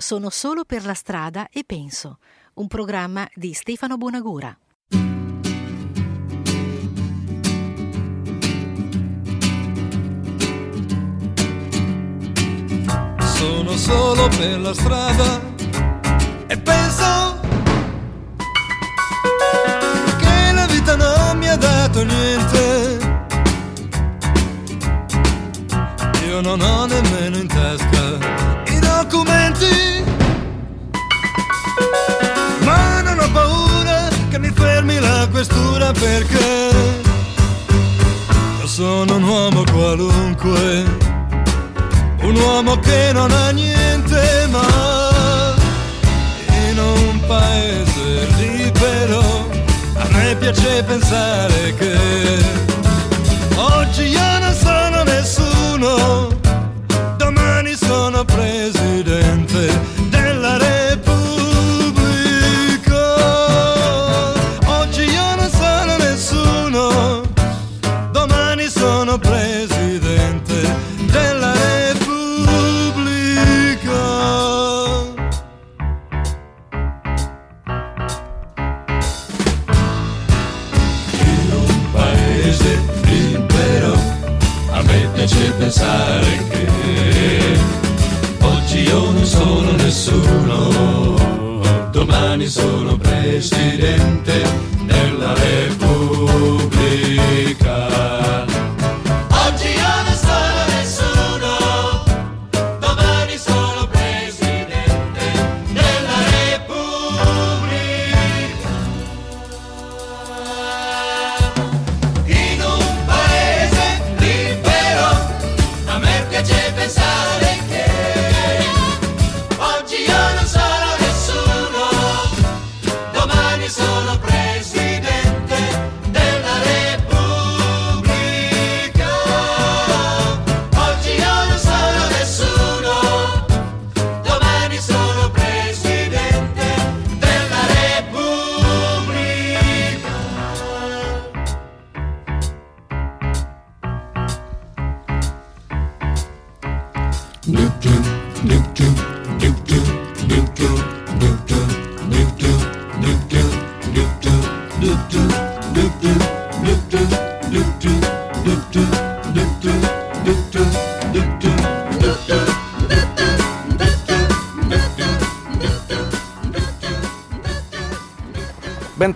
Sono solo per la strada e penso, un programma di Stefano Bonagura. Sono solo per la strada e penso che la vita non mi ha dato niente. Io non ho nemmeno in tasca documenti. Questura perché io sono un uomo qualunque, un uomo che non ha niente ma in un paese libero a me piace pensare che oggi io non sono nessuno sono presidente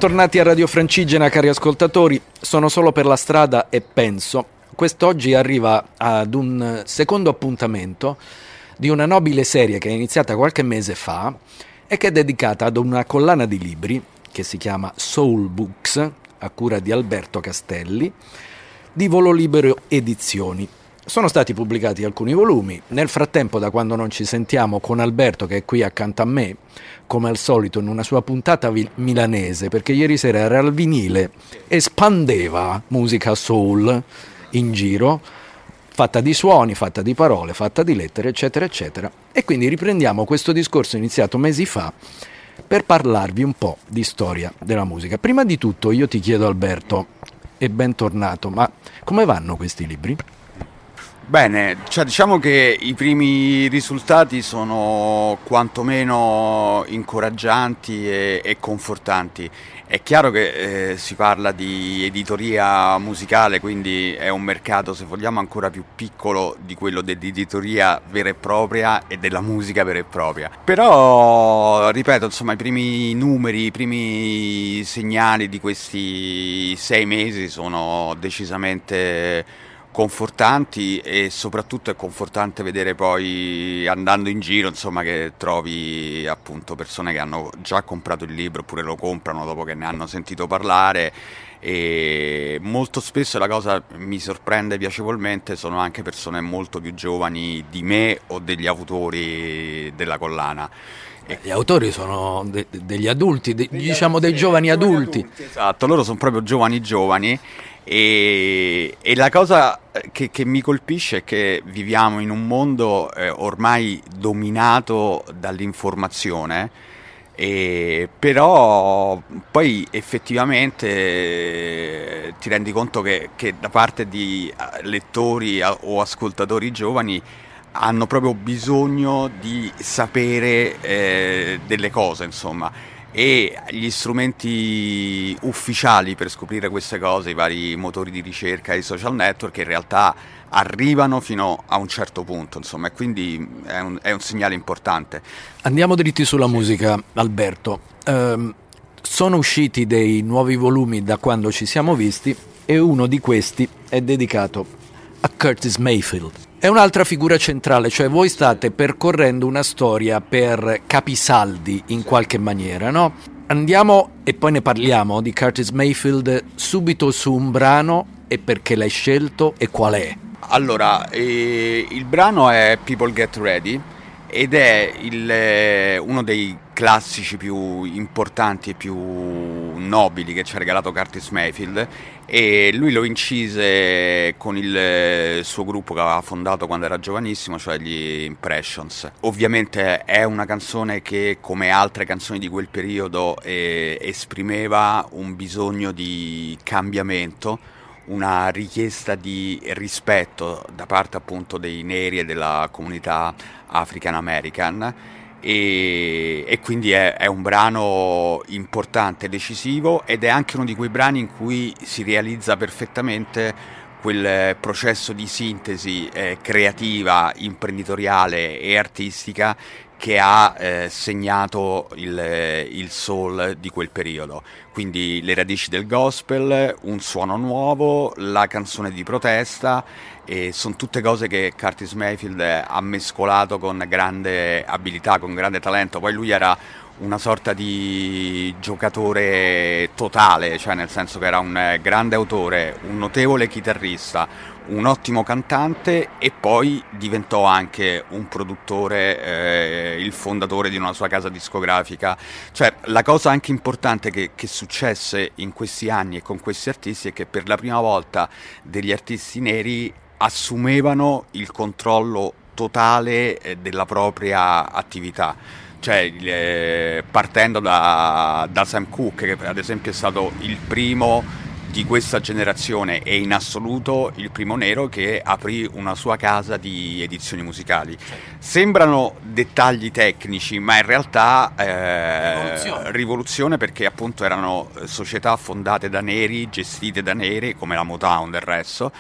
Bentornati a Radio Francigena, cari ascoltatori. Sono solo per la strada e penso. Quest'oggi arriva ad un secondo appuntamento di una nobile serie che è iniziata qualche mese fa e che è dedicata ad una collana di libri che si chiama Soul Books, a cura di Alberto Castelli, di Volo Libero Edizioni. Sono stati pubblicati alcuni volumi, nel frattempo da quando non ci sentiamo con Alberto che è qui accanto a me, come al solito in una sua puntata vi- milanese, perché ieri sera era al vinile, espandeva musica soul in giro, fatta di suoni, fatta di parole, fatta di lettere, eccetera, eccetera. E quindi riprendiamo questo discorso iniziato mesi fa per parlarvi un po' di storia della musica. Prima di tutto io ti chiedo Alberto, e bentornato, ma come vanno questi libri? Bene, cioè diciamo che i primi risultati sono quantomeno incoraggianti e, e confortanti. È chiaro che eh, si parla di editoria musicale, quindi è un mercato, se vogliamo, ancora più piccolo di quello dell'editoria vera e propria e della musica vera e propria. Però, ripeto, insomma, i primi numeri, i primi segnali di questi sei mesi sono decisamente confortanti e soprattutto è confortante vedere poi andando in giro insomma che trovi appunto persone che hanno già comprato il libro oppure lo comprano dopo che ne hanno sentito parlare e molto spesso la cosa mi sorprende piacevolmente sono anche persone molto più giovani di me o degli autori della collana gli autori sono de- degli adulti, de- diciamo dei giovani adulti. adulti. Esatto, loro sono proprio giovani giovani e, e la cosa che, che, mi colpisce è che viviamo in un mondo eh, ormai dominato dall'informazione, e, però poi effettivamente eh, ti rendi conto che, che, da parte di eh, lettori o ascoltatori giovani hanno proprio bisogno di sapere eh, delle cose, insomma e gli strumenti ufficiali per scoprire queste cose, i vari motori di ricerca, i social network, in realtà arrivano fino a un certo punto, insomma, e quindi è un, è un segnale importante. Andiamo dritti sulla musica, Alberto. Um, sono usciti dei nuovi volumi da quando ci siamo visti e uno di questi è dedicato a Curtis Mayfield. È un'altra figura centrale, cioè voi state percorrendo una storia per capisaldi in qualche maniera, no? Andiamo e poi ne parliamo di Curtis Mayfield subito su un brano e perché l'hai scelto e qual è. Allora, eh, il brano è People Get Ready ed è il, eh, uno dei classici più importanti e più nobili che ci ha regalato Curtis Mayfield e lui lo incise con il suo gruppo che aveva fondato quando era giovanissimo, cioè gli Impressions. Ovviamente è una canzone che come altre canzoni di quel periodo eh, esprimeva un bisogno di cambiamento una richiesta di rispetto da parte appunto dei neri e della comunità African American e, e quindi è, è, un brano importante, decisivo ed è anche uno di quei brani in cui si realizza perfettamente quel processo di sintesi eh, creativa, imprenditoriale e artistica che ha eh, segnato il, il, soul di quel periodo. Quindi le radici del gospel, un suono nuovo, la canzone di protesta, e sono tutte cose che Curtis Mayfield ha mescolato con grande abilità, con grande talento. Poi lui era una sorta di giocatore totale, cioè nel senso che era un grande autore, un notevole chitarrista, un ottimo cantante e poi diventò anche un produttore, eh, il fondatore di una sua casa discografica. Cioè la cosa anche importante che, che successe in questi anni e con questi artisti è che per la prima volta degli artisti neri assumevano il controllo totale eh, della propria attività cioè eh, partendo da, da, Sam Cooke che ad esempio è stato il primo di questa generazione e in assoluto il primo nero che aprì una sua casa di edizioni musicali. Sembrano dettagli tecnici, ma in realtà eh, rivoluzione. rivoluzione. perché appunto erano società fondate da neri, gestite da neri, come la Motown del resto,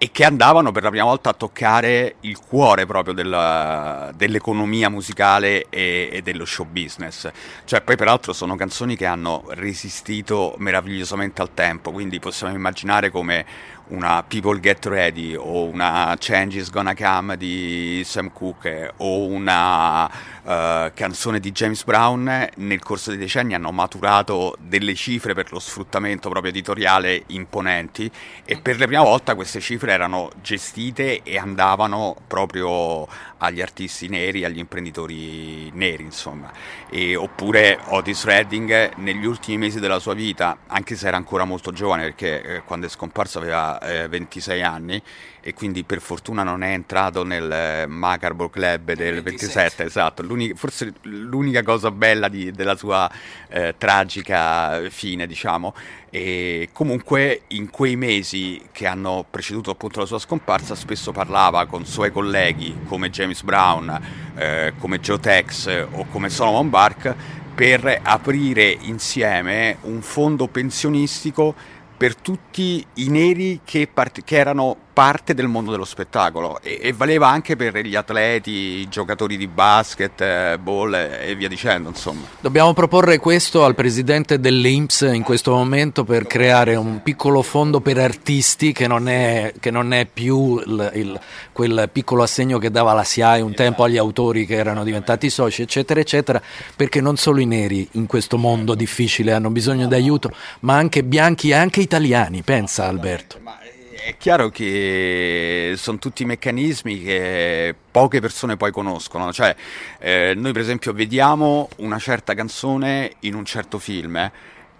e che andavano per la prima volta a toccare il cuore proprio della, dell'economia musicale e, e, dello show business. Cioè, poi peraltro sono canzoni che hanno resistito meravigliosamente al tempo, quindi possiamo immaginare come una People Get Ready o una Change is Gonna Come di Sam Cooke o una uh, canzone di James Brown nel corso dei decenni hanno maturato delle cifre per lo sfruttamento proprio editoriale imponenti e per la prima volta queste cifre erano gestite e andavano proprio agli artisti neri, agli imprenditori neri insomma. E, oppure Otis Redding negli ultimi mesi della sua vita anche se era ancora molto giovane perché eh, quando è scomparso aveva eh, 26 anni e quindi per fortuna non è entrato nel eh, Macabre Club del 27, 27 esatto, l'unica, forse l'unica cosa bella di, della sua eh, tragica fine, diciamo. E comunque in quei mesi che hanno preceduto appunto la sua scomparsa spesso parlava con suoi colleghi come James Brown, eh, come Joe Tex o come Solomon Bark per aprire insieme un fondo pensionistico per tutti i neri che, part- che erano parte del mondo dello spettacolo e, e, valeva anche per gli atleti, i giocatori di basket, eh, ball e via dicendo. Insomma. Dobbiamo proporre questo al presidente dell'Inps in questo momento per creare un piccolo fondo per artisti che non è, che non è più il, il, quel piccolo assegno che dava la SIAE un tempo agli autori che erano diventati soci, eccetera, eccetera, perché non solo i neri in questo mondo difficile hanno bisogno di aiuto, ma anche bianchi e anche italiani, pensa Alberto è chiaro che sono tutti meccanismi che poche persone poi conoscono, cioè eh, noi per esempio vediamo una certa canzone in un certo film, eh,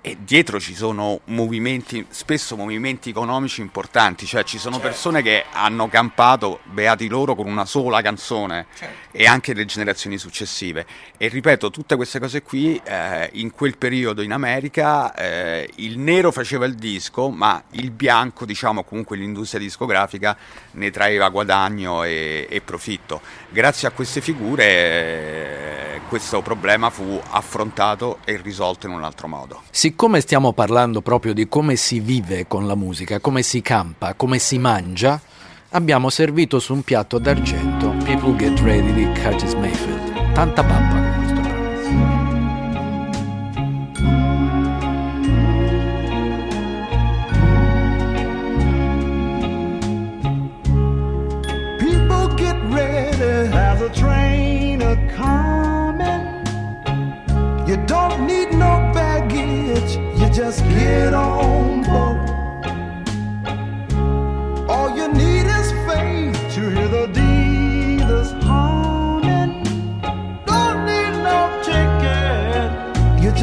e dietro ci sono movimenti, spesso movimenti economici importanti, cioè ci sono certo. persone che hanno campato, beati loro, con una sola canzone certo. E anche le generazioni successive. E ripeto, tutte queste cose qui, eh, in quel periodo in America, eh, il nero faceva il disco, ma il bianco, diciamo comunque l'industria discografica, ne traeva guadagno e, e profitto. Grazie a queste figure eh, questo problema fu affrontato e risolto in un altro modo. Siccome stiamo parlando proprio di come si vive con la musica, come si campa, come si mangia, abbiamo servito su un piatto d'argento People Get Ready di Curtis Mayfield. Tanta pappa con questo brano. train a coming. You don't need no baggage, you just get on board.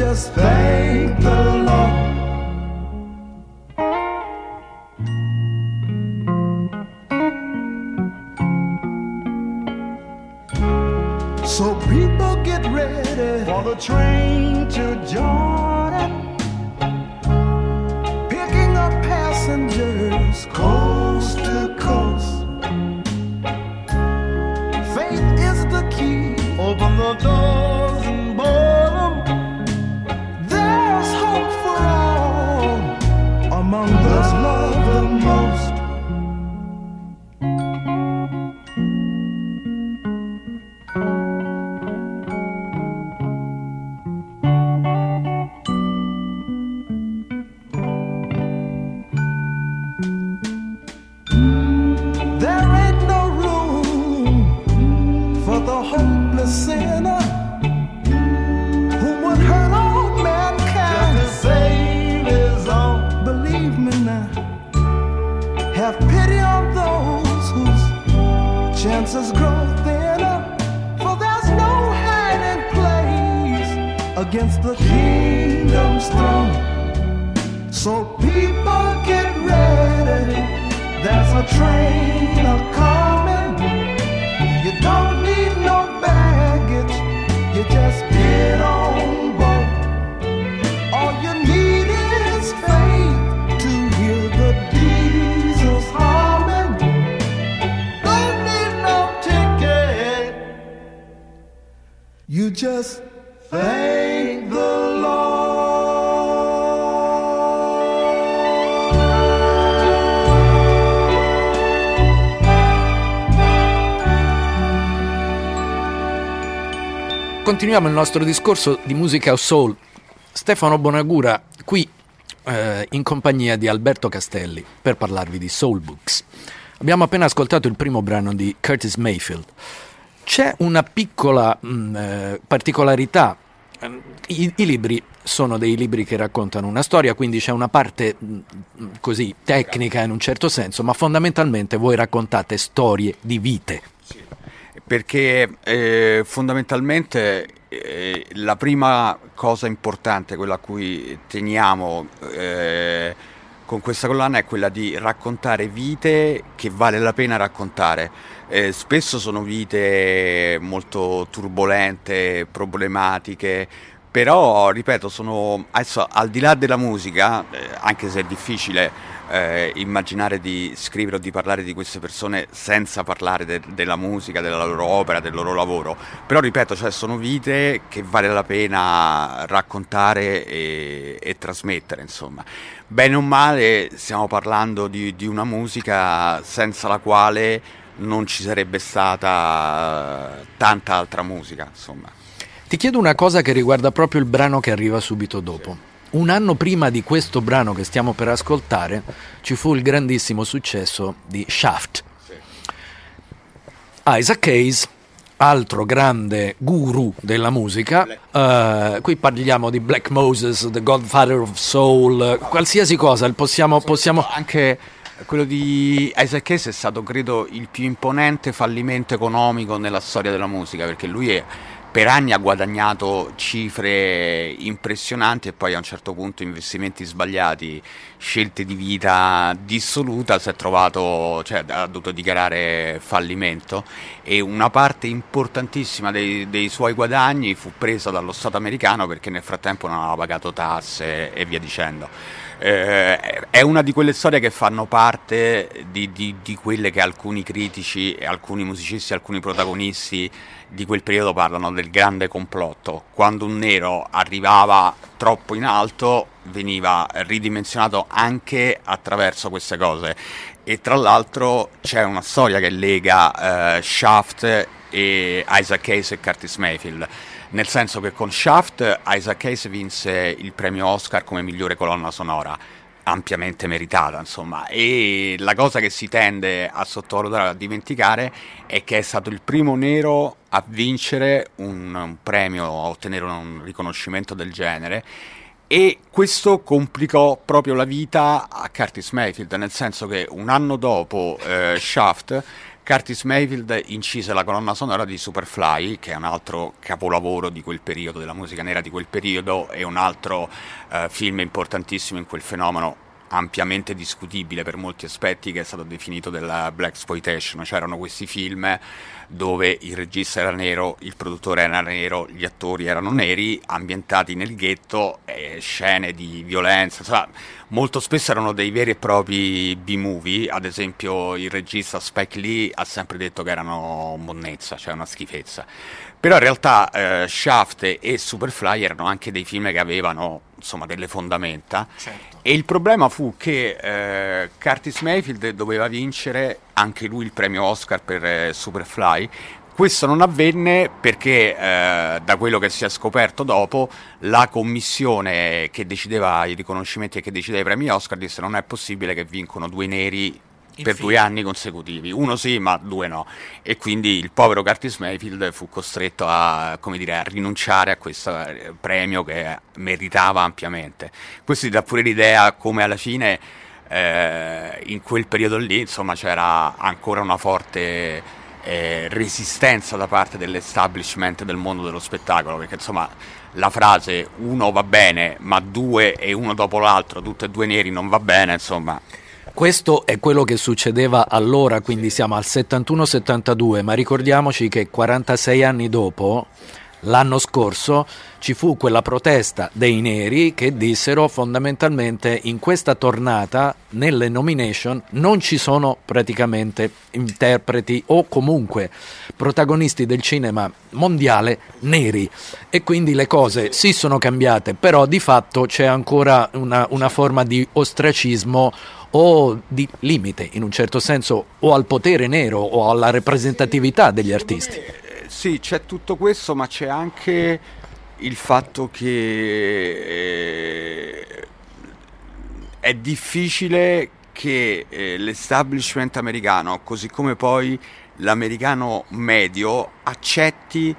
Just thank the Lord. So people get ready for the train to Jordan. Picking up passengers coast to coast. Faith is the key. Open the doors Continuiamo il nostro discorso di musica soul. Stefano Bonagura qui eh, in compagnia di Alberto Castelli per parlarvi di Soul Books. Abbiamo appena ascoltato il primo brano di Curtis Mayfield. C'è una piccola mh, mm, eh, particolarità. I, I, libri sono dei libri che raccontano una storia, quindi c'è una parte mh, mm, così tecnica in un certo senso, ma fondamentalmente voi raccontate storie di vite perché eh, fondamentalmente eh, la prima cosa importante, quella a cui teniamo eh, con questa collana è quella di raccontare vite che vale la pena raccontare. Eh, spesso sono vite molto turbolente, problematiche, però ripeto, sono adesso al di là della musica, eh, anche se è difficile eh, immaginare di scrivere o di parlare di queste persone senza parlare de- della musica, della loro opera, del loro lavoro. Però ripeto, cioè, sono vite che vale la pena raccontare e, e trasmettere, insomma. Bene o male stiamo parlando di, di una musica senza la quale non ci sarebbe stata tanta altra musica, insomma. Ti chiedo una cosa che riguarda proprio il brano che arriva subito dopo. Un anno prima di questo brano che stiamo per ascoltare ci fu il grandissimo successo di Shaft. Isaac Hayes, altro grande guru della musica, uh, qui parliamo di Black Moses, The Godfather of Soul, qualsiasi cosa, possiamo... possiamo... Anche quello di Isaac Hayes è stato credo il più imponente fallimento economico nella storia della musica perché lui è per anni ha guadagnato cifre impressionanti e poi a un certo punto investimenti sbagliati, scelte di vita dissoluta, si è trovato, cioè ha dovuto dichiarare fallimento. E una parte importantissima dei, dei suoi guadagni fu presa dallo Stato americano perché nel frattempo non aveva pagato tasse e via dicendo eh, è una di quelle storie che fanno parte di, di, di, quelle che alcuni critici, alcuni musicisti, alcuni protagonisti di quel periodo parlano del grande complotto. Quando un nero arrivava troppo in alto veniva ridimensionato anche attraverso queste cose. E tra l'altro c'è una storia che lega eh, Shaft e Isaac Hayes e Curtis Mayfield nel senso che con Shaft Isaac Hayes vinse il premio Oscar come migliore colonna sonora ampiamente meritata, insomma, e la cosa che si tende a sottovalutare, a dimenticare, è che è stato il primo nero a vincere un, un premio, a ottenere un riconoscimento del genere, e questo complicò proprio la vita a Curtis Mayfield, nel senso che un anno dopo eh, Shaft Curtis Mayfield incise la colonna sonora di Superfly, che è un altro capolavoro di quel periodo, della musica nera di quel periodo, e un altro eh, film importantissimo in quel fenomeno ampiamente discutibile per molti aspetti che è stato definito della black exploitation, c'erano questi film dove il regista era nero, il produttore era nero, gli attori erano neri, ambientati nel ghetto, eh, scene di violenza, insomma, molto spesso erano dei veri e propri B-movie, ad esempio il regista Spike Lee ha sempre detto che erano monnezza, cioè una schifezza, però in realtà eh, Shaft e Superfly erano anche dei film che avevano insomma delle fondamenta. Certo. E il problema fu che eh, Curtis Mayfield doveva vincere anche lui il premio Oscar per eh, Superfly. Questo non avvenne perché, eh, da quello che si è scoperto dopo, la commissione che decideva i riconoscimenti e che decideva i premi Oscar disse non è possibile che vincono due neri per due anni consecutivi, uno sì ma due no. E quindi il povero Curtis Mayfield fu costretto a, dire, a rinunciare a questo eh, premio che meritava ampiamente. Questo ti dà pure l'idea come alla fine eh, in quel periodo lì insomma c'era ancora una forte eh, resistenza da parte dell'establishment del mondo dello spettacolo perché insomma la frase uno va bene ma due e uno dopo l'altro, tutti e due neri non va bene insomma questo è quello che succedeva allora, quindi siamo al 71-72, ma ricordiamoci che 46 anni dopo, l'anno scorso, ci fu quella protesta dei neri che dissero fondamentalmente in questa tornata nelle nomination non ci sono praticamente interpreti o comunque protagonisti del cinema mondiale neri. E quindi le cose si sono cambiate, però di fatto c'è ancora una, una forma di ostracismo o di limite in un certo senso o al potere nero o alla rappresentatività degli artisti. Eh, sì, c'è tutto questo, ma c'è anche il fatto che eh, è difficile che eh, l'establishment americano, così come poi l'americano medio, accetti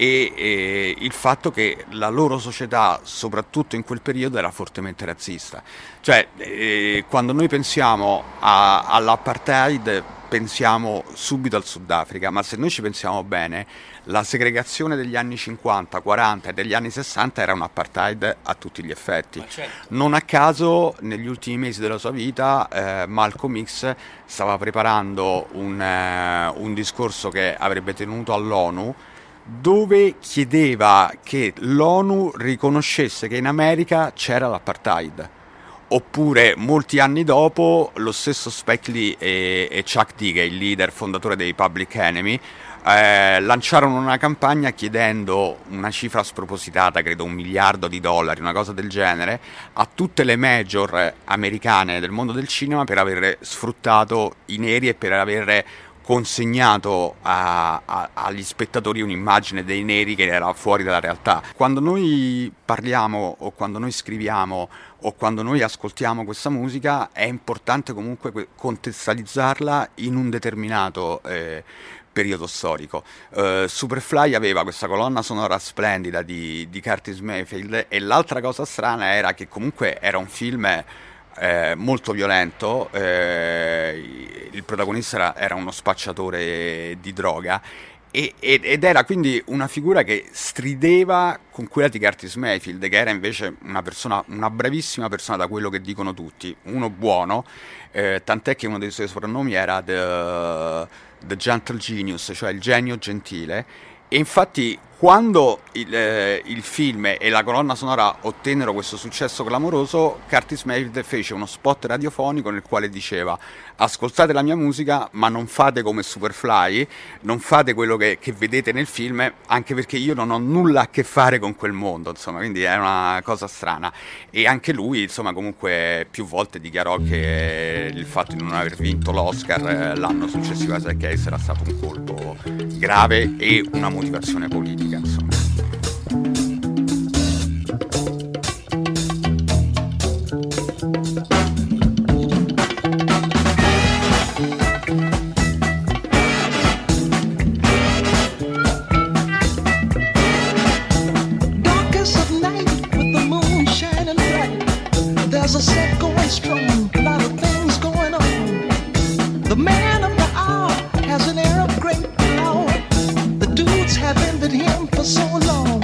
e eh, il fatto che la loro società, soprattutto in quel periodo, era fortemente razzista. Cioè, eh, quando noi pensiamo a, all'apartheid, pensiamo subito al Sudafrica, ma se noi ci pensiamo bene, la segregazione degli anni 50, 40 e degli anni 60 era un apartheid a tutti gli effetti. Certo. Non a caso, negli ultimi mesi della sua vita, eh, Malcolm X stava preparando un, eh, un discorso che avrebbe tenuto all'ONU dove chiedeva che l'ONU riconoscesse che in America c'era l'apartheid. Oppure molti anni dopo lo stesso Spike Lee e, e Chuck D, che è il leader fondatore dei Public Enemy, eh, lanciarono una campagna chiedendo una cifra spropositata, credo un miliardo di dollari, una cosa del genere, a tutte le major americane del mondo del cinema per aver sfruttato i neri e per aver consegnato a, a, agli spettatori un'immagine dei neri che era fuori dalla realtà. Quando noi parliamo o quando noi scriviamo o quando noi ascoltiamo questa musica è importante comunque contestualizzarla in un determinato eh, periodo storico. Uh, Superfly aveva questa colonna sonora splendida di, di Curtis Mayfield e l'altra cosa strana era che comunque era un film eh, molto violento, eh, il protagonista era, era, uno spacciatore di droga e, ed era quindi una figura che strideva con quella di Curtis Mayfield, che era invece una persona, una bravissima persona da quello che dicono tutti, uno buono, eh, tant'è che uno dei suoi soprannomi era The, the Gentle Genius, cioè il genio gentile, e infatti quando il, eh, il, film e la colonna sonora ottennero questo successo clamoroso, Curtis Mayfield fece uno spot radiofonico nel quale diceva ascoltate la mia musica ma non fate come Superfly, non fate quello che, che vedete nel film, anche perché io non ho nulla a che fare con quel mondo, insomma, quindi è una cosa strana. E anche lui, insomma, comunque più volte dichiarò che il fatto di non aver vinto l'Oscar eh, l'anno successivo a Zack era stato un colpo grave e una motivazione politica insomma. There's a set going strong, a lot of things going on. The man so long.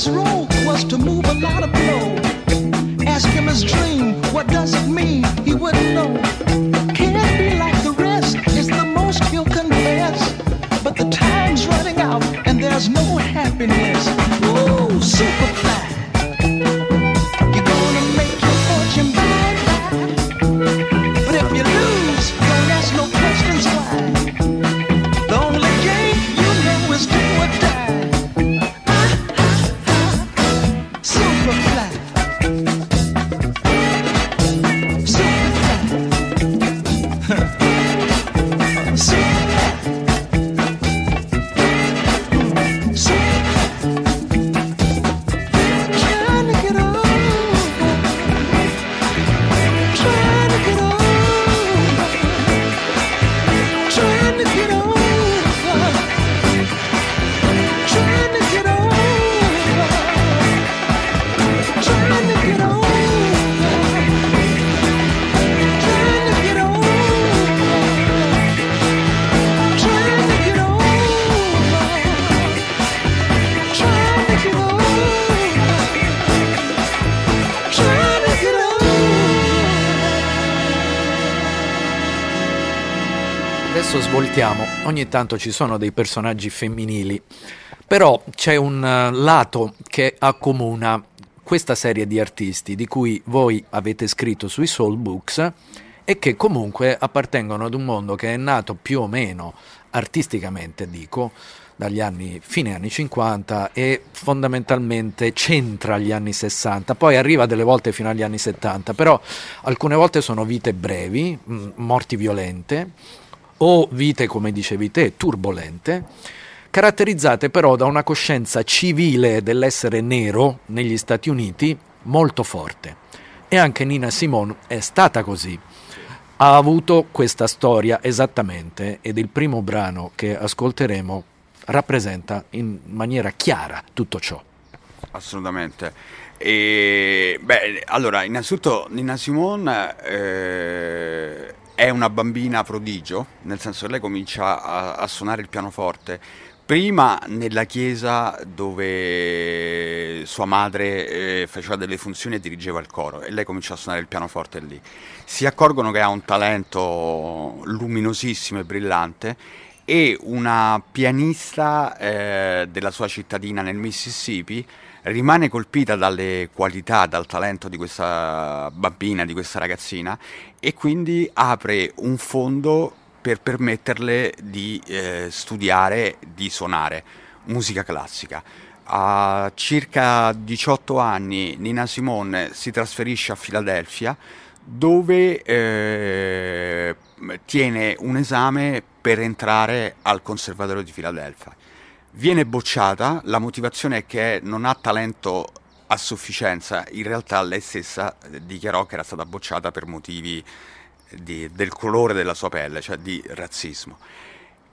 His role was to move a lot of blow. Ask him his dream, what does it mean? He wouldn't know. Ogni tanto ci sono dei personaggi femminili, però c'è un eh, lato che accomuna questa serie di artisti di cui voi avete scritto sui Soul Books e che comunque appartengono ad un mondo che è nato più o meno artisticamente, dico, dagli anni fine anni 50 e fondamentalmente centra gli anni 60, poi arriva delle volte fino agli anni 70, però alcune volte sono vite brevi, mh, morti violente, o vite, come dicevi te, turbolente, caratterizzate però da una coscienza civile dell'essere nero negli Stati Uniti molto forte. E anche Nina Simone è stata così. Ha avuto questa storia esattamente ed il primo brano che ascolteremo rappresenta in maniera chiara tutto ciò. Assolutamente. E, beh, allora, innanzitutto Nina Simone eh, è una bambina prodigio, nel senso che lei comincia a, a suonare il pianoforte prima nella chiesa dove sua madre eh, faceva delle funzioni e dirigeva il coro e lei comincia a suonare il pianoforte lì. Si accorgono che ha un talento luminosissimo e brillante e una pianista eh, della sua cittadina nel Mississippi rimane colpita dalle qualità, dal talento di questa bambina, di questa ragazzina e quindi apre un fondo per permetterle di eh, studiare, di suonare musica classica. A circa 18 anni Nina Simone si trasferisce a Filadelfia dove eh, tiene un esame per entrare al Conservatorio di Filadelfia. Viene bocciata, la motivazione è che non ha talento a sufficienza, in realtà lei stessa dichiarò che era stata bocciata per motivi di, del colore della sua pelle, cioè di razzismo.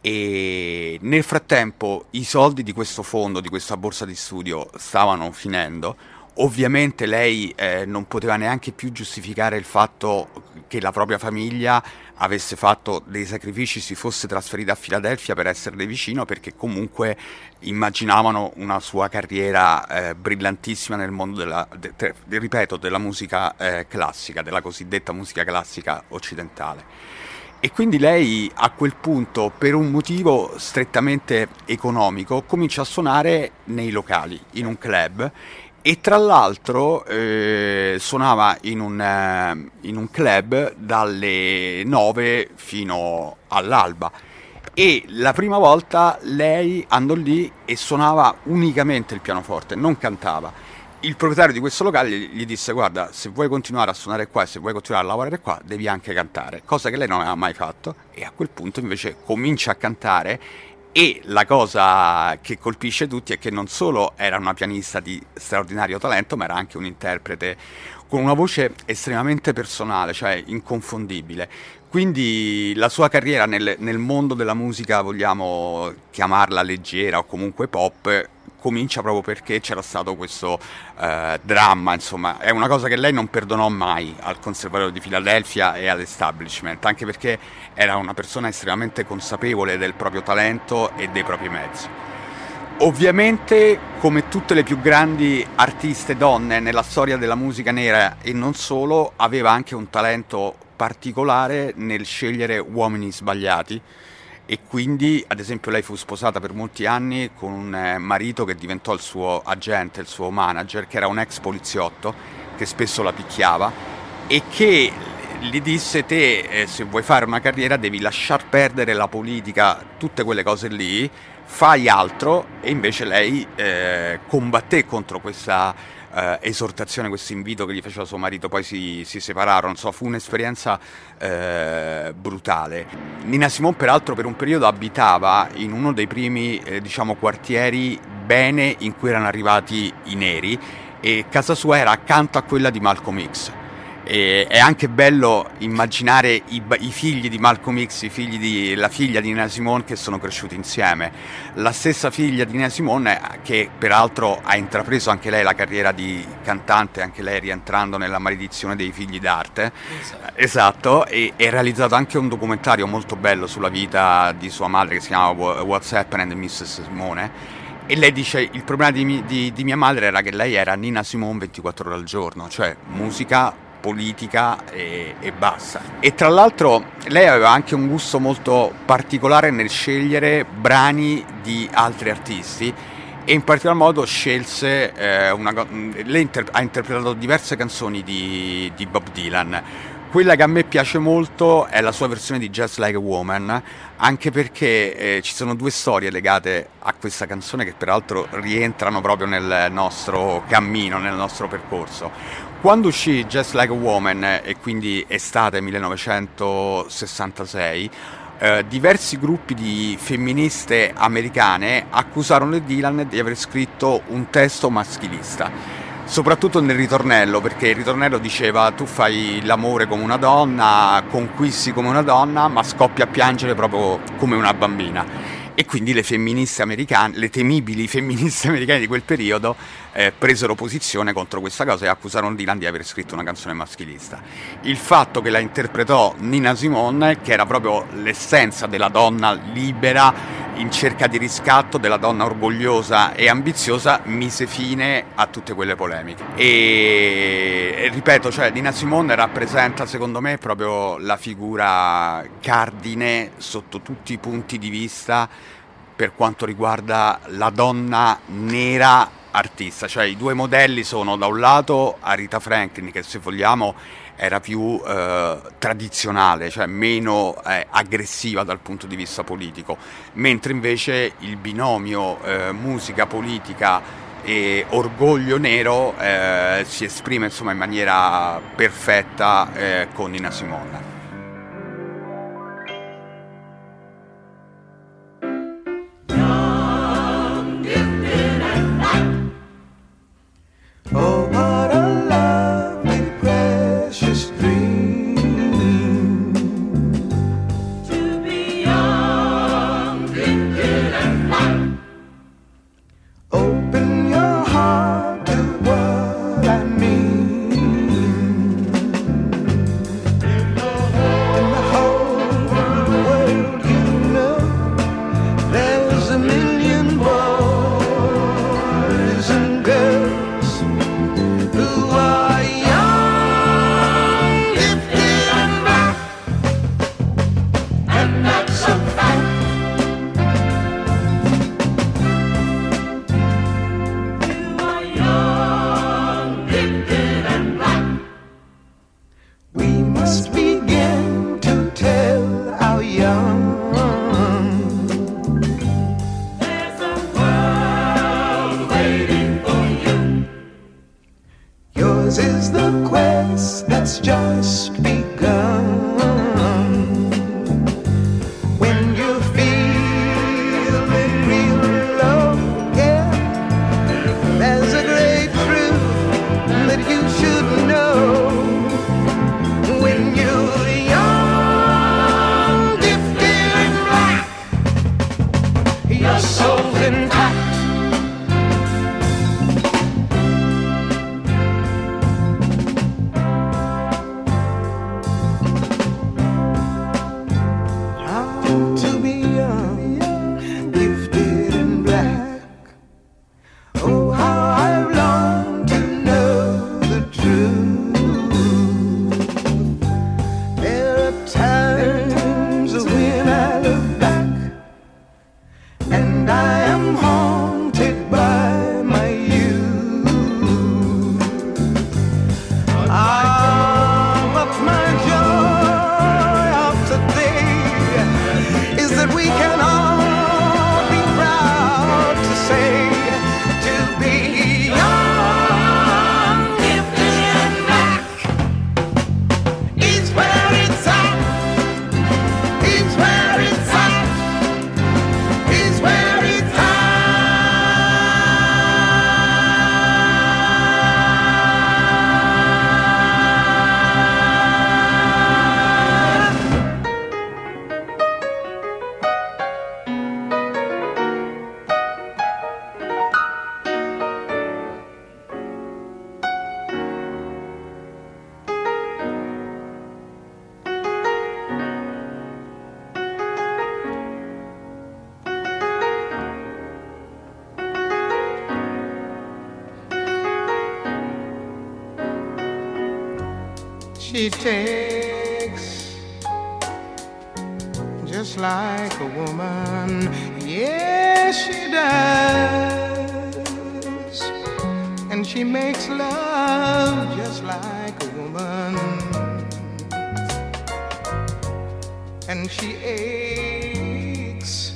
E nel frattempo i soldi di questo fondo, di questa borsa di studio, stavano finendo. Ovviamente lei eh, non poteva neanche più giustificare il fatto che la propria famiglia avesse fatto dei sacrifici, si fosse trasferita a Filadelfia per esserle vicino, perché comunque immaginavano una sua carriera eh, brillantissima nel mondo della, de, de, ripeto, della musica eh, classica, della cosiddetta musica classica occidentale. E quindi lei a quel punto, per un motivo strettamente economico, comincia a suonare nei locali, in un club e tra l'altro eh, suonava in un, eh, in un, club dalle 9 fino all'alba e la prima volta lei andò lì e suonava unicamente il pianoforte, non cantava. Il proprietario di questo locale gli disse guarda se vuoi continuare a suonare qua e se vuoi continuare a lavorare qua devi anche cantare, cosa che lei non aveva mai fatto e a quel punto invece comincia a cantare e la cosa che colpisce tutti è che non solo era una pianista di straordinario talento, ma era anche un interprete con una voce estremamente personale, cioè inconfondibile. Quindi la sua carriera nel, nel mondo della musica, vogliamo chiamarla leggera o comunque pop, comincia proprio perché c'era stato questo eh, dramma, insomma, è una cosa che lei non perdonò mai al Conservatorio di Filadelfia e all'establishment, anche perché era una persona estremamente consapevole del proprio talento e dei propri mezzi. Ovviamente, come tutte le più grandi artiste donne nella storia della musica nera e non solo, aveva anche un talento particolare nel scegliere uomini sbagliati e quindi ad esempio lei fu sposata per molti anni con un eh, marito che diventò il suo agente, il suo manager, che era un ex poliziotto che spesso la picchiava e che gli disse te eh, se vuoi fare una carriera devi lasciar perdere la politica, tutte quelle cose lì, fai altro e invece lei eh, combatté contro questa eh, esortazione, questo invito che gli faceva suo marito, poi si, si separarono, so, fu un'esperienza eh, brutale. Nina Simone peraltro per un periodo abitava in uno dei primi eh, diciamo, quartieri bene in cui erano arrivati i neri e casa sua era accanto a quella di Malcolm X e è anche bello immaginare i, i, figli di Malcolm X, i figli di, la figlia di Nina Simone che sono cresciuti insieme. La stessa figlia di Nina Simone, che peraltro ha intrapreso anche lei la carriera di cantante, anche lei rientrando nella maledizione dei figli d'arte. Esatto, esatto e ha realizzato anche un documentario molto bello sulla vita di sua madre che si chiama What's Happened Mrs. Simone. E lei dice: Il problema di, di, di, mia madre era che lei era Nina Simone 24 ore al giorno, cioè musica politica e, e, basta. E tra l'altro lei aveva anche un gusto molto particolare nel scegliere brani di altri artisti e in particolar modo scelse eh, una, lei inter- ha interpretato diverse canzoni di, di Bob Dylan quella che a me piace molto è la sua versione di Just Like a Woman, anche perché eh, ci sono due storie legate a questa canzone che peraltro rientrano proprio nel nostro cammino, nel nostro percorso. Quando uscì Just Like a Woman, e quindi estate 1966, eh, diversi gruppi di femministe americane accusarono Dylan di aver scritto un testo maschilista, soprattutto nel ritornello, perché il ritornello diceva tu fai l'amore come una donna, conquisti come una donna, ma scoppi a piangere proprio come una bambina. E quindi le femministe americane, le temibili femministe americane di quel periodo eh, presero posizione contro questa cosa e accusarono Dylan di aver scritto una canzone maschilista. Il fatto che la interpretò Nina Simone, che era proprio l'essenza della donna libera in cerca di riscatto, della donna orgogliosa e ambiziosa, mise fine a tutte quelle polemiche. E, e ripeto, cioè Nina Simone rappresenta secondo me proprio la figura cardine sotto tutti i punti di vista per quanto riguarda la donna nera artista, cioè i due modelli sono da un lato Arita Franklin che se vogliamo era più eh, tradizionale, cioè meno eh, aggressiva dal punto di vista politico, mentre invece il binomio eh, musica politica e orgoglio nero eh, si esprime insomma, in maniera perfetta eh, con Nina Simone. She takes just like a woman. Yes, she does. And she makes love just like a woman. And she aches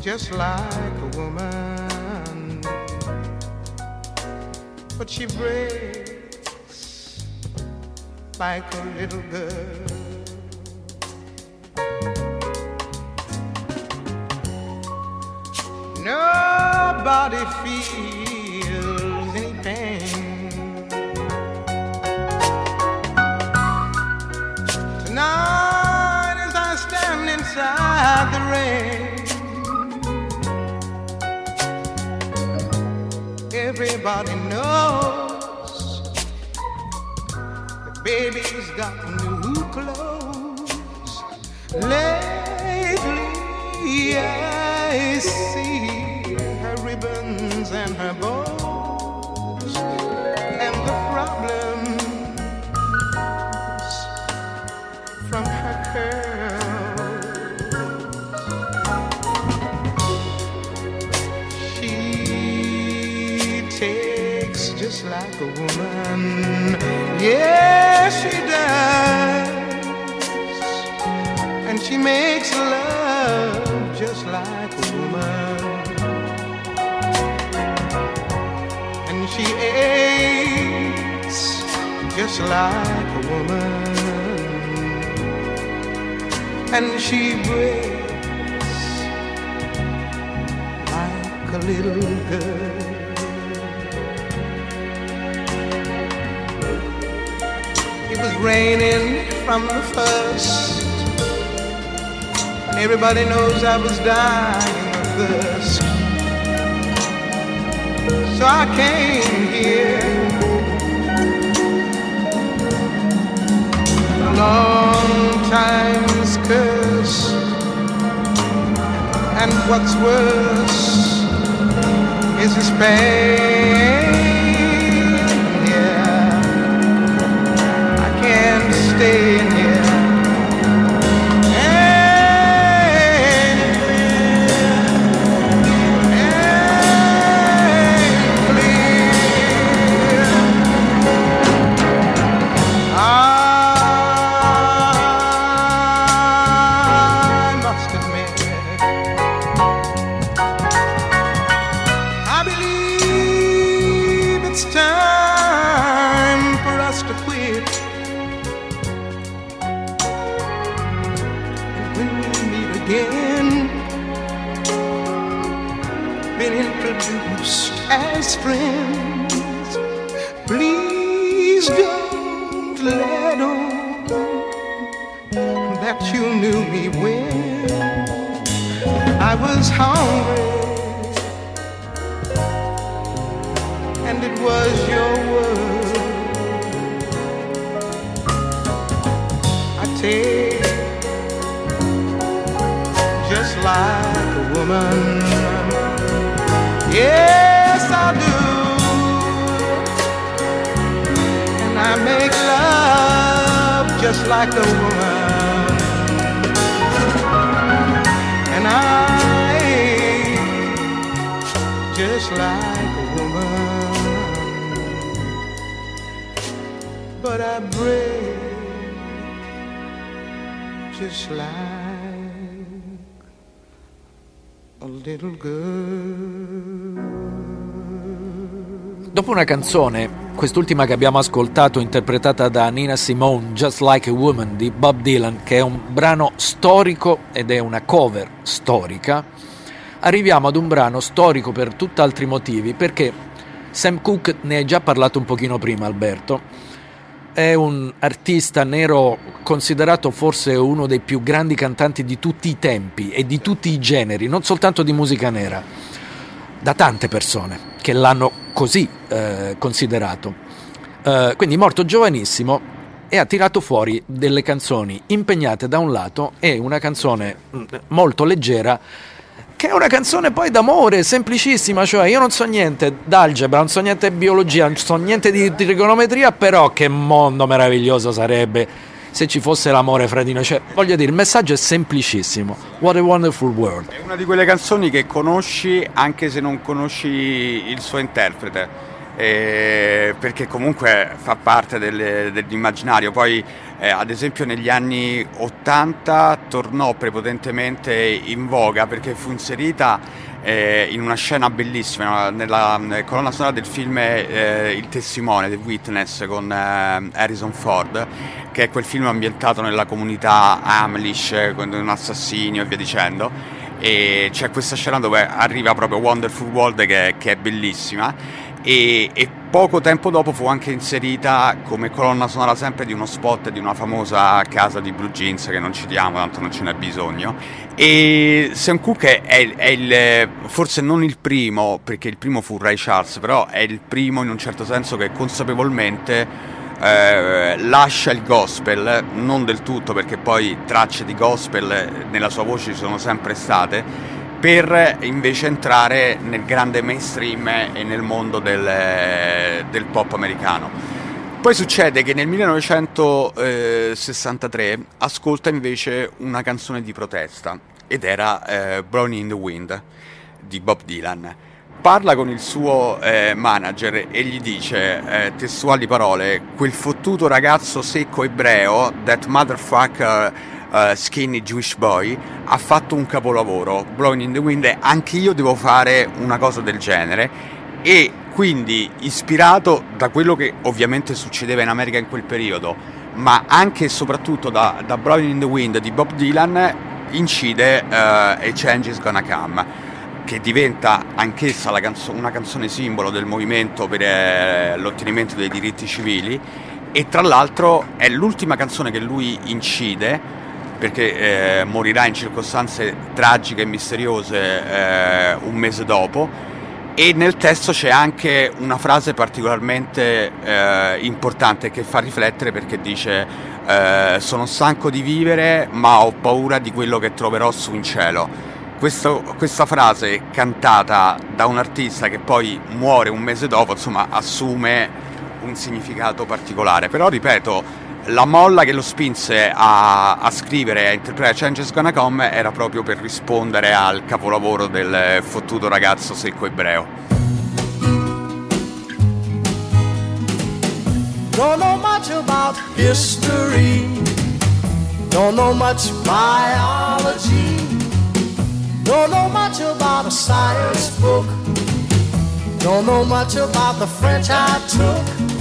just like a woman. But she breaks like a little girl. Nobody feels Lately, I see her ribbons and her bows, and the problems from her curls. She takes just like a woman. Yes, like a woman. And she breaks like a little girl. It was raining from the first. And everybody knows I was dying of thirst. So I came here. Long time's curse. And what's worse is this pain. Yeah. I can't stay in here. Hungry. And it was your word. I take just like a woman. Yes, I do. And I make love just like a woman. Like a woman. But I break just like a little girl. Dopo una canzone, quest'ultima che abbiamo ascoltato, interpretata da Nina Simone, Just Like a Woman di Bob Dylan, che è un brano storico ed è una cover storica, arriviamo ad un brano storico per tutt'altri motivi, perché Sam Cooke ne hai già parlato un pochino prima, Alberto. È un artista nero considerato forse uno dei più grandi cantanti di tutti i tempi e di tutti i generi, non soltanto di musica nera, da tante persone che l'hanno così eh, considerato. Eh, quindi morto giovanissimo e ha tirato fuori delle canzoni impegnate da un lato e una canzone mm, molto leggera che è una canzone poi d'amore, semplicissima, cioè io non so niente d'algebra, non so niente di biologia, non so niente di trigonometria, però che mondo meraviglioso sarebbe se ci fosse l'amore fra di noi. Cioè, voglio dire, il messaggio è semplicissimo. What a wonderful world. È una di quelle canzoni che conosci anche se non conosci il suo interprete. eh, perché comunque fa parte del- dell'immaginario. Poi, eh, ad esempio, negli anni 80 tornò prepotentemente in voga perché fu inserita eh, in una scena bellissima nella, nella colonna sonora del film eh, Il testimone, The Witness con eh, Harrison Ford, che è quel film ambientato nella comunità Amish con un assassinio e via dicendo. e c'è questa scena dove arriva proprio Wonderful World che, che è bellissima e, e, poco tempo dopo fu anche inserita come colonna sonora sempre di uno spot di una famosa casa di blue jeans che non citiamo, tanto non ce n'è bisogno. E Sam Cooke è, è il, forse non il primo, perché il primo fu Ray Charles, però è il primo in un certo senso che consapevolmente eh, lascia il gospel, non del tutto perché poi tracce di gospel nella sua voce ci sono sempre state, per invece entrare nel grande mainstream e nel mondo del, del pop americano. Poi succede che nel 1963 ascolta invece una canzone di protesta ed era eh, Blowing in the Wind di Bob Dylan. Parla con il suo eh, manager e gli dice, eh, testuali parole, quel fottuto ragazzo secco ebreo, that motherfucker uh, Skinny Jewish Boy, ha fatto un capolavoro, Blowing in the Wind, e anche io devo fare una cosa del genere. E quindi ispirato da quello che ovviamente succedeva in America in quel periodo, ma anche e soprattutto da, da Blowing in the Wind di Bob Dylan, incide uh, A Change is Gonna Come che diventa anch'essa canzo- una canzone simbolo del movimento per eh, l'ottenimento dei diritti civili. E tra l'altro è l'ultima canzone che lui incide perché eh, morirà in circostanze tragiche e misteriose eh, un mese dopo e nel testo c'è anche una frase particolarmente eh, importante che fa riflettere perché dice eh, sono stanco di vivere ma ho paura di quello che troverò su in cielo. Questo, questa frase cantata da un artista che poi muore un mese dopo insomma assume un significato particolare però ripeto la molla che lo spinse a, a scrivere e a interpretare Change is Gonna Come era proprio per rispondere al capolavoro del fottuto ragazzo secco ebreo. Don't know much about history. Don't know much biology. Don't know much about a science book. Don't know much about the French I took.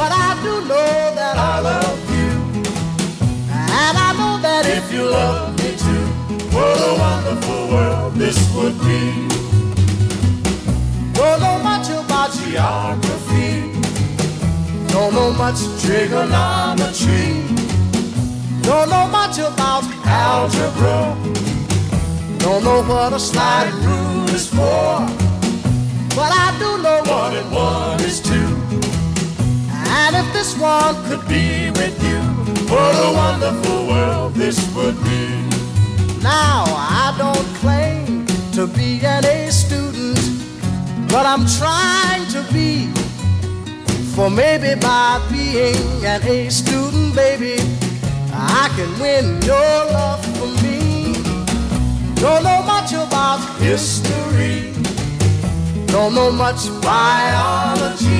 But I do know that I love you. And I know that if you love me too, what a wonderful world this would be. Don't know much about geography. Don't know much trigonometry. Don't know much about algebra. Don't know what a slide rule is for. But I do know one and one is two. And if this one could be with you, what a wonderful world this would be. Now, I don't claim to be an A student, but I'm trying to be. For maybe by being an A student, baby, I can win your love for me. Don't know much about history, don't know much biology.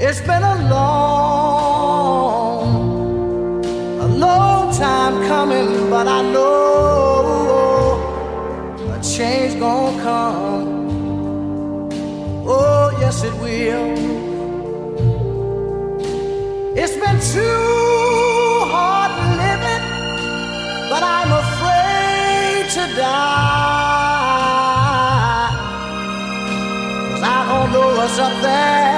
It's been a long, a long time coming, but I know a change gonna come. Oh, yes, it will. It's been too hard living, but I'm afraid to die. Cause I don't know what's up there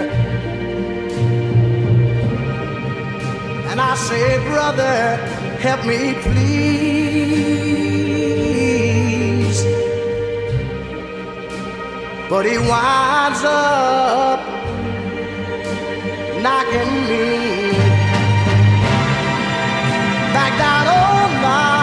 say, Brother, help me please. But he winds up knocking me back down on my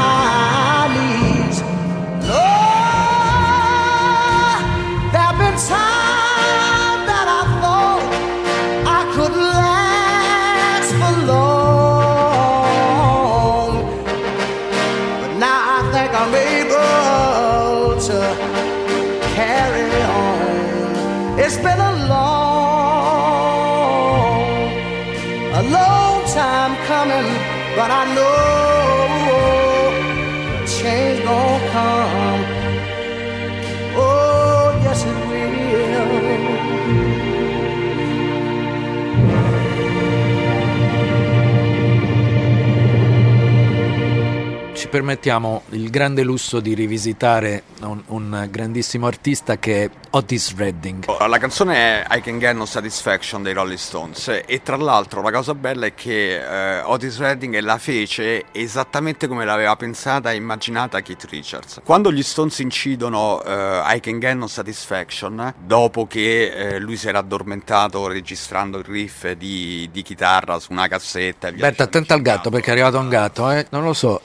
permettiamo il grande lusso di rivisitare un, un grandissimo artista che è Otis Redding. La canzone è I Can Get No Satisfaction dei Rolling Stones e tra l'altro la cosa bella è che eh, Otis Redding la fece esattamente come l'aveva pensata e immaginata Keith Richards. Quando gli Stones incidono eh, I Can Get No Satisfaction, dopo che eh, lui si era addormentato registrando il riff di, di chitarra su una cassetta... Aspetta, attenta al gatto perché è arrivato un gatto, eh? Non lo so.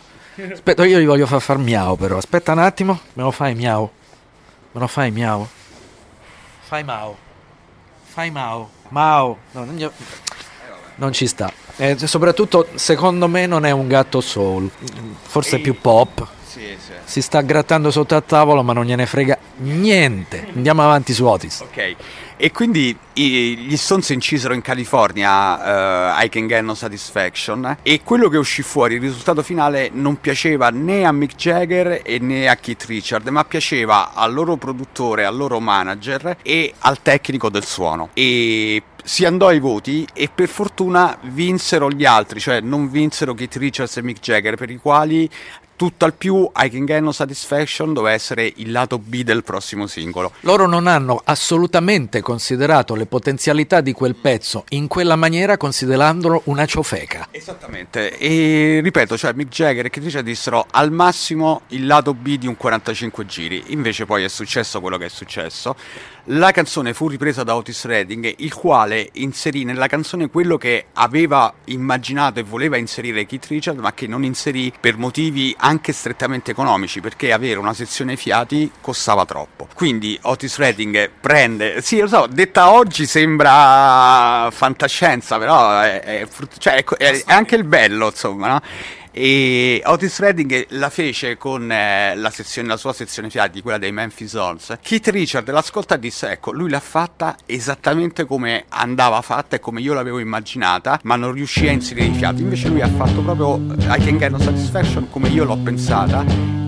Aspetta, io gli voglio far far miau però. Aspetta un attimo, me lo fai miau. Me lo fai miau. Fai mau. Fai mau. Mau. No, non, gli- non ci sta. E soprattutto, secondo me, non è un gatto soul. Forse è più pop. Sì, sì. Si sta grattando sotto al tavolo, ma non gliene frega niente. Andiamo avanti su Otis. Ok, e quindi i- gli Stones incisero in California eh, I Can Get No Satisfaction e quello che uscì fuori, il risultato finale, non piaceva né a Mick Jagger né a Keith Richard, ma piaceva al loro produttore, al loro manager e al tecnico del suono. E si andò ai voti e per fortuna vinsero gli altri, cioè non vinsero Keith Richards e Mick Jagger, per i quali tutto al più I Can Get No Satisfaction doveva essere il lato B del prossimo singolo. Loro non hanno assolutamente considerato le potenzialità di quel pezzo in quella maniera, considerandolo una ciofeca. Esattamente, e ripeto, cioè Mick Jagger e Keith Richards dissero al massimo il lato B di un 45 giri, invece poi è successo quello che è successo. La canzone fu ripresa da Otis Redding, il quale inserì nella canzone quello che aveva immaginato e voleva inserire Keith Richards, ma che non inserì per motivi anche strettamente economici, perché avere una sezione fiati costava troppo. Quindi Otis Redding prende, sì lo so, detta oggi sembra fantascienza, però è, è cioè, è co- è- è anche il bello, insomma, no? E Otis Redding la fece con eh, la, sezione, la sua sezione fiati, quella dei Memphis Horns. Keith Richard l'ascolta e disse: Ecco, lui l'ha fatta esattamente come andava fatta e come io l'avevo immaginata, ma non riuscì a inserire i fiati. Invece lui ha fatto proprio I Can Get No Satisfaction come io l'ho pensata.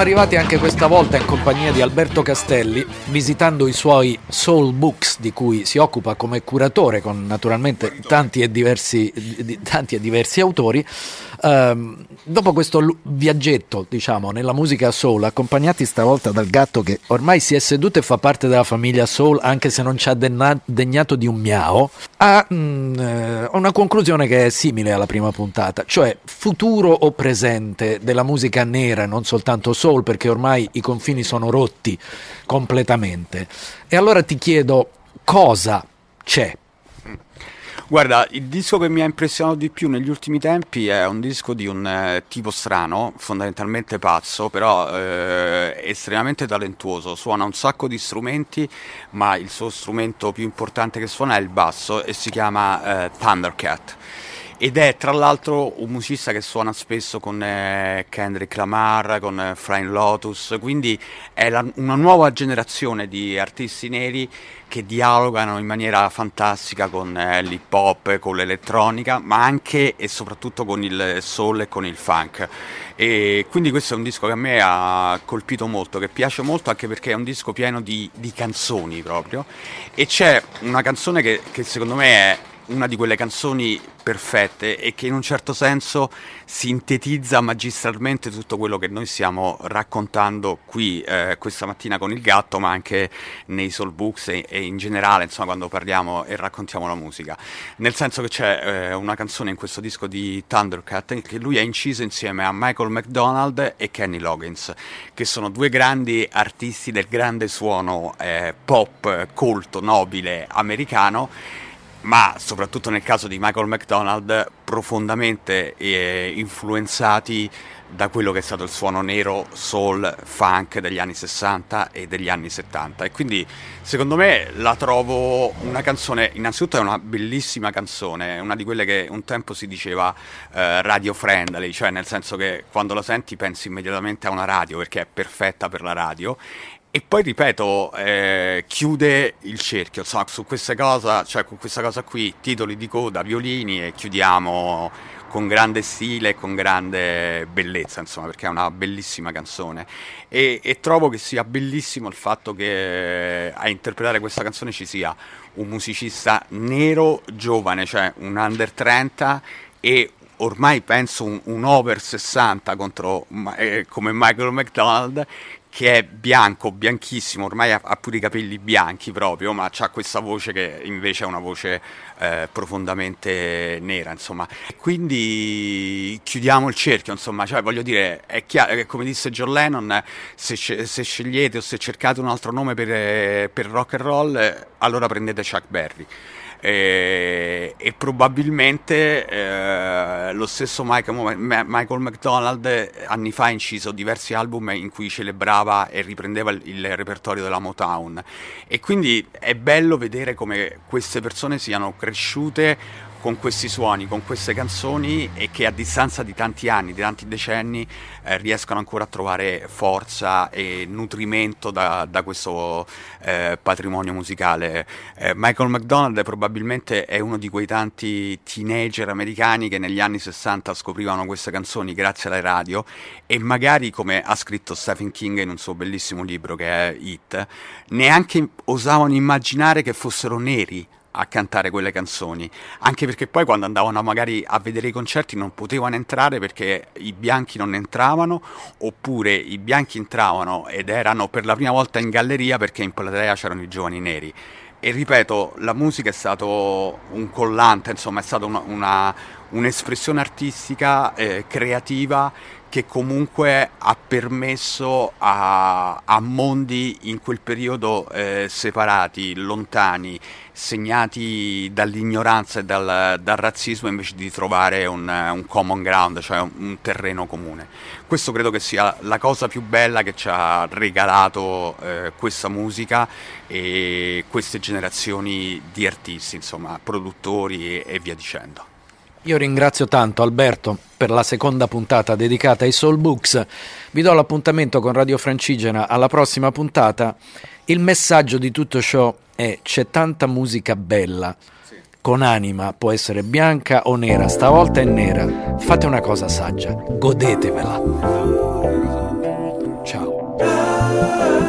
Siamo arrivati anche questa volta in compagnia di Alberto Castelli, visitando i suoi Soul Books, di cui si occupa come curatore, con naturalmente tanti e diversi, tanti e diversi autori. Um, dopo questo viaggetto, diciamo, nella musica soul, accompagnati stavolta dal gatto che ormai si è seduto e fa parte della famiglia soul, anche se non ci ha denna- degnato di un miao, ha mm, eh, una conclusione che è simile alla prima puntata, cioè futuro o presente della musica nera, non soltanto soul, perché ormai i confini sono rotti completamente. E allora ti chiedo cosa c'è Guarda, il disco che mi ha impressionato di più negli ultimi tempi è un disco di un eh, tipo strano, fondamentalmente pazzo, però eh, estremamente talentuoso. Suona un sacco di strumenti, ma il suo strumento più importante che suona è il basso e si chiama eh, Thundercat ed è tra l'altro un musicista che suona spesso con eh, Kendrick Lamar, con eh, Flying Lotus, quindi è la, una nuova generazione di artisti neri che dialogano in maniera fantastica con eh, l'hip hop, con l'elettronica, ma anche e soprattutto con il soul e con il funk. E quindi questo è un disco che a me ha colpito molto, che piace molto anche perché è un disco pieno di, di canzoni proprio. E c'è una canzone che, che secondo me è una di quelle canzoni perfette e che in un certo senso sintetizza magistralmente tutto quello che noi stiamo raccontando qui eh, questa mattina con il gatto, ma anche nei soul books e, e, in generale, insomma, quando parliamo e raccontiamo la musica. Nel senso che c'è eh, una canzone in questo disco di Thundercat che lui ha inciso insieme a Michael McDonald e Kenny Loggins, che sono due grandi artisti del grande suono eh, pop colto, nobile americano ma soprattutto nel caso di Michael McDonald profondamente eh, influenzati da quello che è stato il suono nero soul funk degli anni 60 e degli anni 70 e quindi secondo me la trovo una canzone innanzitutto è una bellissima canzone una di quelle che un tempo si diceva eh, radio friendly cioè nel senso che quando la senti pensi immediatamente a una radio perché è perfetta per la radio e poi ripeto, eh, chiude il cerchio, insomma, su questa cosa, cioè con questa cosa qui, titoli di coda, violini e chiudiamo con grande stile con grande bellezza, insomma, perché è una bellissima canzone. E, e, trovo che sia bellissimo il fatto che a interpretare questa canzone ci sia un musicista nero giovane, cioè un under 30 e ormai penso un, un over 60 contro, eh, come Michael McDonald che è bianco, bianchissimo, ormai ha, ha, pure i capelli bianchi proprio, ma ha questa voce che invece è una voce eh, profondamente nera, insomma. Quindi chiudiamo il cerchio, insomma, cioè voglio dire, è chiaro che come disse John Lennon, se, se scegliete o se cercate un altro nome per, per rock and roll, allora prendete Chuck Berry e, e probabilmente eh, lo stesso Michael, Michael, McDonald anni fa ha inciso diversi album in cui celebrava e riprendeva il, il repertorio della Motown. E quindi è bello vedere come queste persone siano cresciute con questi suoni, con queste canzoni e che a distanza di tanti anni, di tanti decenni, eh, riescono ancora a trovare forza e nutrimento da, da questo eh, patrimonio musicale. Eh, Michael McDonald probabilmente è uno di quei tanti teenager americani che negli anni 60 scoprivano queste canzoni grazie alle radio e magari, come ha scritto Stephen King in un suo bellissimo libro che è It, neanche osavano immaginare che fossero neri a cantare quelle canzoni, anche perché poi quando andavano magari a vedere i concerti non potevano entrare perché i bianchi non entravano, oppure i bianchi entravano ed erano per la prima volta in galleria perché in platea c'erano i giovani neri. E ripeto, la musica è stato un collante, insomma, è stata una, una, un'espressione artistica eh, creativa che comunque ha permesso a, a mondi in quel periodo eh, separati, lontani, segnati dall'ignoranza e dal, dal, razzismo invece di trovare un, un common ground, cioè un, un, terreno comune. Questo credo che sia la cosa più bella che ci ha regalato eh, questa musica e queste generazioni di artisti, insomma, produttori e, e via dicendo. Io ringrazio tanto Alberto per la seconda puntata dedicata ai Soul Books. Vi do l'appuntamento con Radio Francigena alla prossima puntata. Il messaggio di tutto ciò è c'è tanta musica bella. Con anima può essere bianca o nera, stavolta è nera. Fate una cosa saggia, godetevela. Ciao.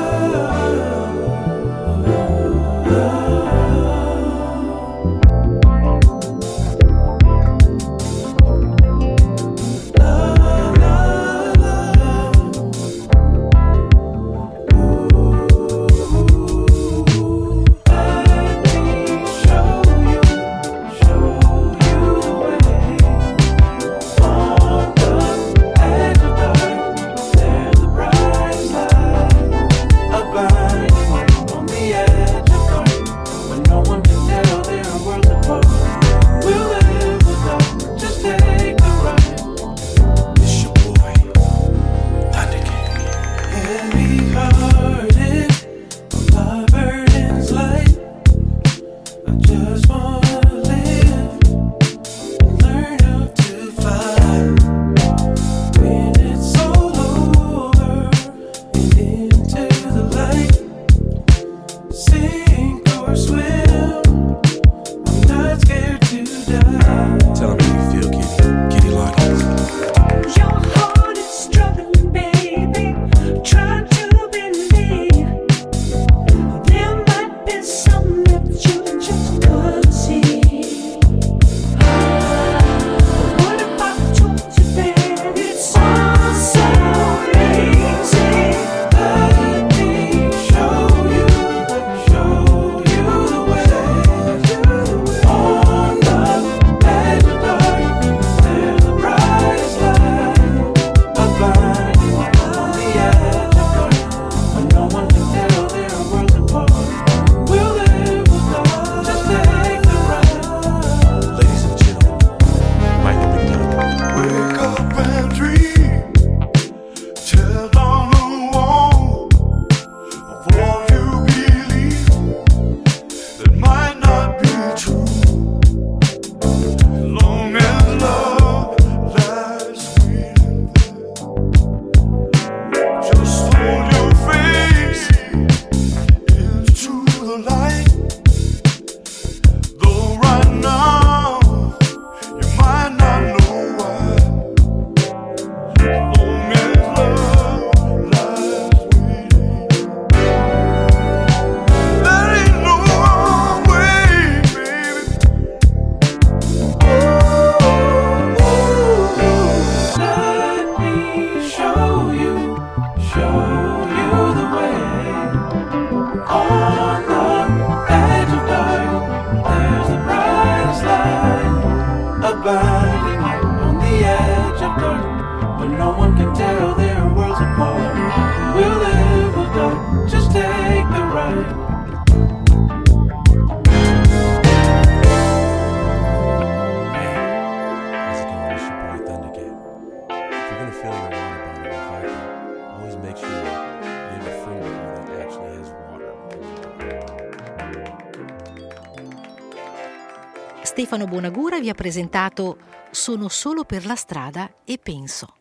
Stefano Bonagura vi ha presentato Sono solo per la strada e penso.